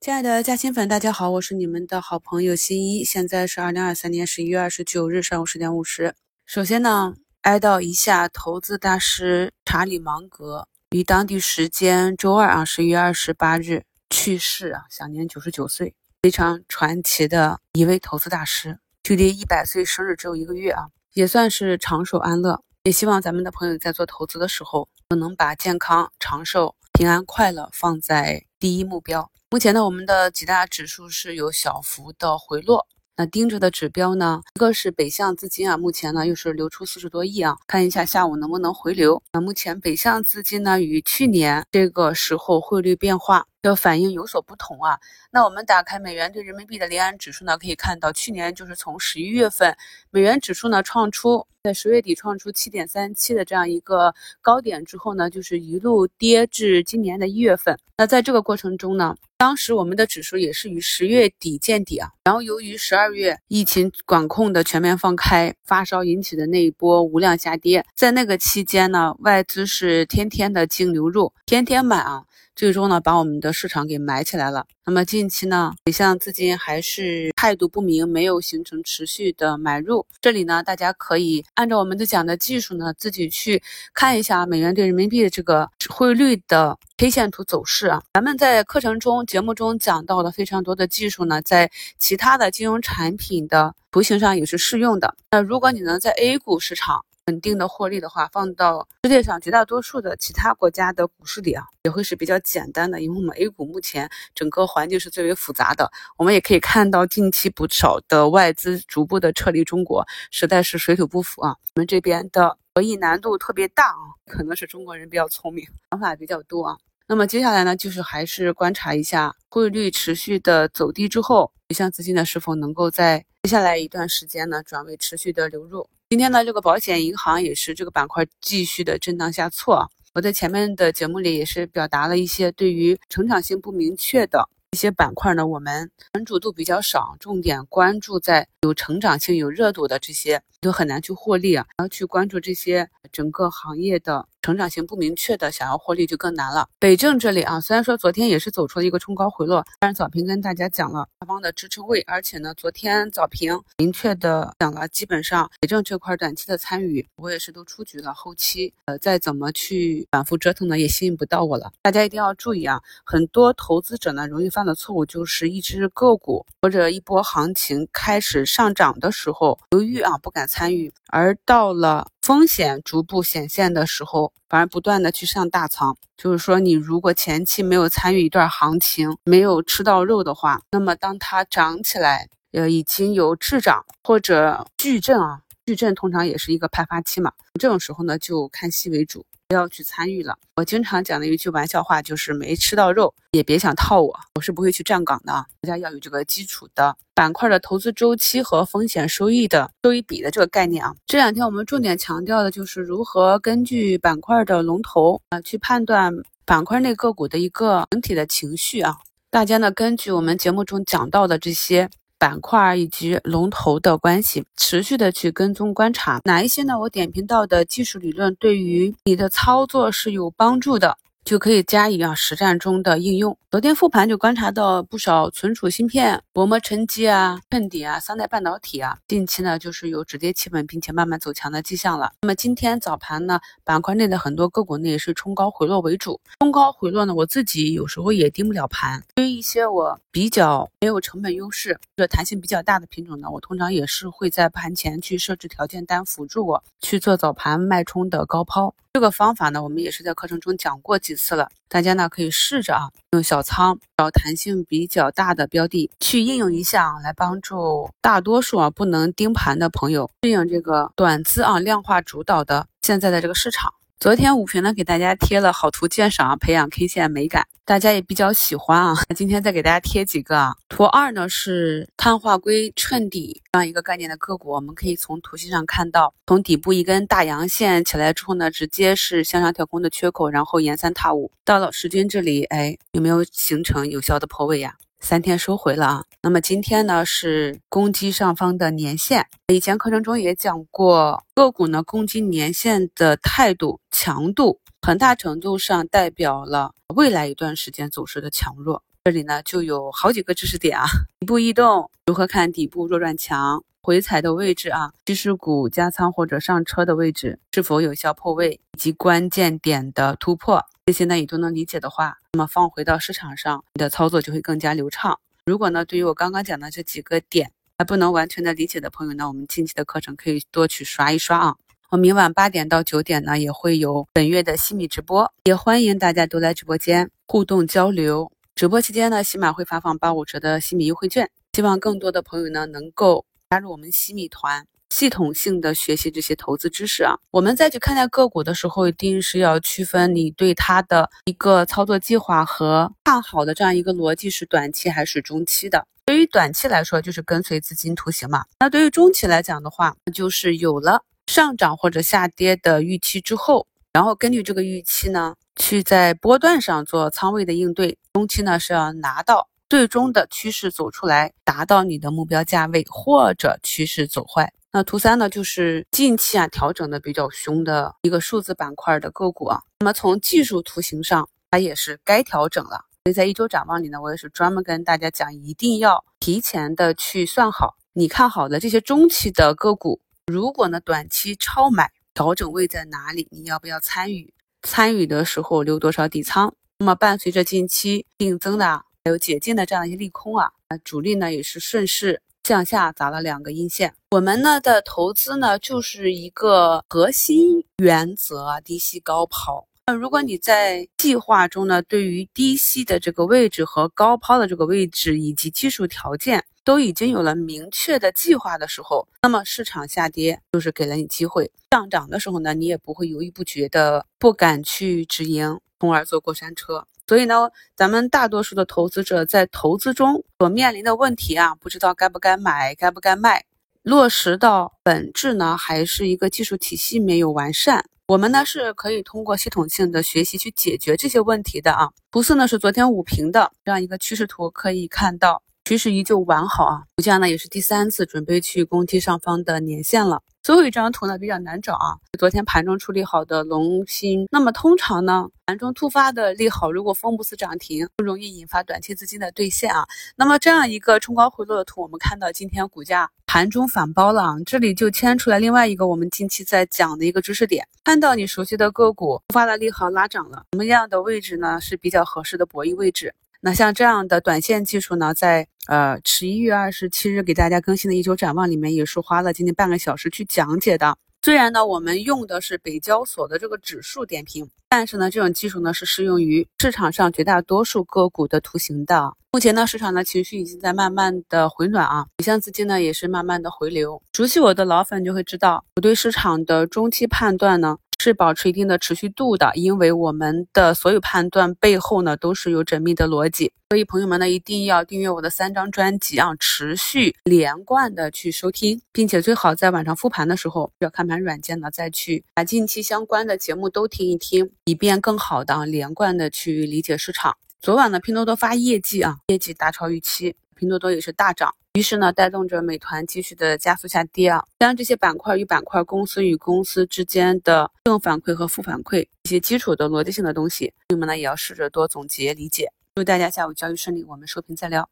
亲爱的嘉兴粉，大家好，我是你们的好朋友新一。现在是二零二三年十一月二十九日上午十点五十。首先呢，哀悼一下投资大师查理芒格于当地时间周二啊十一月二十八日去世啊，享年九十九岁，非常传奇的一位投资大师。距离一百岁生日只有一个月啊，也算是长寿安乐。也希望咱们的朋友在做投资的时候，能把健康、长寿、平安、快乐放在第一目标。目前呢，我们的几大指数是有小幅的回落。那盯着的指标呢，一个是北向资金啊，目前呢又是流出四十多亿啊，看一下下午能不能回流。那目前北向资金呢，与去年这个时候汇率变化的反应有所不同啊。那我们打开美元对人民币的离岸指数呢，可以看到去年就是从十一月份，美元指数呢创出在十月底创出七点三七的这样一个高点之后呢，就是一路跌至今年的一月份。那在这个过程中呢，当时我们的指数也是于十月底见底啊，然后由于十二月疫情管控的全面放开，发烧引起的那一波无量下跌，在那个期间呢，外资是天天的净流入，天天买啊。最终呢，把我们的市场给埋起来了。那么近期呢，北向资金还是态度不明，没有形成持续的买入。这里呢，大家可以按照我们的讲的技术呢，自己去看一下美元对人民币的这个汇率的 K 线图走势啊。咱们在课程中、节目中讲到的非常多的技术呢，在其他的金融产品的图形上也是适用的。那如果你能在 A 股市场，稳定的获利的话，放到世界上绝大多数的其他国家的股市里啊，也会是比较简单的。因为我们 A 股目前整个环境是最为复杂的，我们也可以看到近期不少的外资逐步的撤离中国，实在是水土不服啊。我们这边的博弈难度特别大啊，可能是中国人比较聪明，想法比较多啊。那么接下来呢，就是还是观察一下汇率持续的走低之后，北向资金呢是否能够在接下来一段时间呢转为持续的流入。今天呢，这个保险银行也是这个板块继续的震荡下挫。我在前面的节目里也是表达了一些对于成长性不明确的一些板块呢，我们关注度比较少，重点关注在有成长性、有热度的这些，都很难去获利啊。然后去关注这些整个行业的。成长性不明确的，想要获利就更难了。北证这里啊，虽然说昨天也是走出了一个冲高回落，但是早评跟大家讲了下方的支撑位，而且呢，昨天早评明确的讲了，基本上北证这块短期的参与，我也是都出局了。后期呃再怎么去反复折腾呢，也吸引不到我了。大家一定要注意啊，很多投资者呢容易犯的错误，就是一只个股或者一波行情开始上涨的时候犹豫啊，不敢参与，而到了。风险逐步显现的时候，反而不断的去上大仓。就是说，你如果前期没有参与一段行情，没有吃到肉的话，那么当它涨起来，呃，已经有滞涨或者巨震啊，巨震通常也是一个派发期嘛。这种时候呢，就看戏为主。不要去参与了。我经常讲的一句玩笑话就是没吃到肉，也别想套我。我是不会去站岗的。大家要有这个基础的板块的投资周期和风险收益的收益比的这个概念啊。这两天我们重点强调的就是如何根据板块的龙头啊去判断板块内个股的一个整体的情绪啊。大家呢根据我们节目中讲到的这些。板块以及龙头的关系，持续的去跟踪观察哪一些呢？我点评到的技术理论对于你的操作是有帮助的。就可以加以啊实战中的应用。昨天复盘就观察到不少存储芯片、薄膜沉积啊、衬底啊、三代半导体啊，近期呢就是有止跌企稳，并且慢慢走强的迹象了。那么今天早盘呢，板块内的很多个股呢也是冲高回落为主。冲高回落呢，我自己有时候也盯不了盘。对于一些我比较没有成本优势或者弹性比较大的品种呢，我通常也是会在盘前去设置条件单，辅助我去做早盘脉冲的高抛。这个方法呢，我们也是在课程中讲过几几次了，大家呢可以试着啊，用小仓找弹性比较大的标的去应用一下啊，来帮助大多数啊不能盯盘的朋友适应这个短资啊量化主导的现在的这个市场。昨天五评呢给大家贴了好图鉴赏，培养 K 线美感，大家也比较喜欢啊。今天再给大家贴几个啊。图二呢是碳化硅衬底这样一个概念的个股，我们可以从图形上看到，从底部一根大阳线起来之后呢，直接是向上跳空的缺口，然后沿三踏五，到了十均这里，哎，有没有形成有效的破位呀？三天收回了啊，那么今天呢是攻击上方的年线，以前课程中也讲过，个股呢攻击年线的态度强度，很大程度上代表了未来一段时间走势的强弱。这里呢就有好几个知识点啊，底部异动，如何看底部弱转强，回踩的位置啊，趋势股加仓或者上车的位置是否有效破位，以及关键点的突破，这些呢你都能理解的话，那么放回到市场上，你的操作就会更加流畅。如果呢对于我刚刚讲的这几个点还不能完全的理解的朋友呢，我们近期的课程可以多去刷一刷啊。我明晚八点到九点呢也会有本月的西米直播，也欢迎大家都来直播间互动交流。直播期间呢，喜马会发放八五折的西米优惠券，希望更多的朋友呢能够加入我们西米团，系统性的学习这些投资知识啊。我们再去看待个股的时候，一定是要区分你对它的一个操作计划和看好的这样一个逻辑是短期还是中期的。对于短期来说，就是跟随资金图形嘛。那对于中期来讲的话，就是有了上涨或者下跌的预期之后，然后根据这个预期呢。去在波段上做仓位的应对，中期呢是要拿到最终的趋势走出来，达到你的目标价位，或者趋势走坏。那图三呢，就是近期啊调整的比较凶的一个数字板块的个股啊。那么从技术图形上，它也是该调整了。所以在一周展望里呢，我也是专门跟大家讲，一定要提前的去算好你看好的这些中期的个股，如果呢短期超买，调整位在哪里，你要不要参与？参与的时候留多少底仓？那么伴随着近期定增的还有解禁的这样一些利空啊，主力呢也是顺势向下砸了两个阴线。我们呢的投资呢就是一个核心原则啊：低吸高抛。那如果你在计划中呢，对于低吸的这个位置和高抛的这个位置以及技术条件都已经有了明确的计划的时候，那么市场下跌就是给了你机会；上涨的时候呢，你也不会犹豫不决的不敢去止盈，从而坐过山车。所以呢，咱们大多数的投资者在投资中所面临的问题啊，不知道该不该买，该不该卖，落实到本质呢，还是一个技术体系没有完善。我们呢是可以通过系统性的学习去解决这些问题的啊。图四呢是昨天五评的这样一个趋势图，可以看到趋势依旧完好啊。股价呢也是第三次准备去攻击上方的年线了。最后一张图呢比较难找啊，昨天盘中处理好的龙芯。那么通常呢，盘中突发的利好，如果封不死涨停，不容易引发短期资金的兑现啊。那么这样一个冲高回落的图，我们看到今天股价盘中反包了啊，这里就牵出来另外一个我们近期在讲的一个知识点，看到你熟悉的个股突发的利好拉涨了，什么样的位置呢是比较合适的博弈位置？那像这样的短线技术呢，在呃十一月二十七日给大家更新的一周展望里面，也是花了将近半个小时去讲解的。虽然呢，我们用的是北交所的这个指数点评，但是呢，这种技术呢是适用于市场上绝大多数个股的图形的。目前呢，市场的情绪已经在慢慢的回暖啊，北向资金呢也是慢慢的回流。熟悉我的老粉就会知道，我对市场的中期判断呢。是保持一定的持续度的，因为我们的所有判断背后呢都是有缜密的逻辑，所以朋友们呢一定要订阅我的三张专辑啊，持续连贯的去收听，并且最好在晚上复盘的时候，要看盘软件呢再去把近期相关的节目都听一听，以便更好的连贯的去理解市场。昨晚呢，拼多多发业绩啊，业绩大超预期，拼多多也是大涨。于是呢，带动着美团继续的加速下跌啊。当然，这些板块与板块、公司与公司之间的正反馈和负反馈，一些基础的逻辑性的东西，你们呢也要试着多总结理解。祝大家下午交易顺利，我们收评再聊。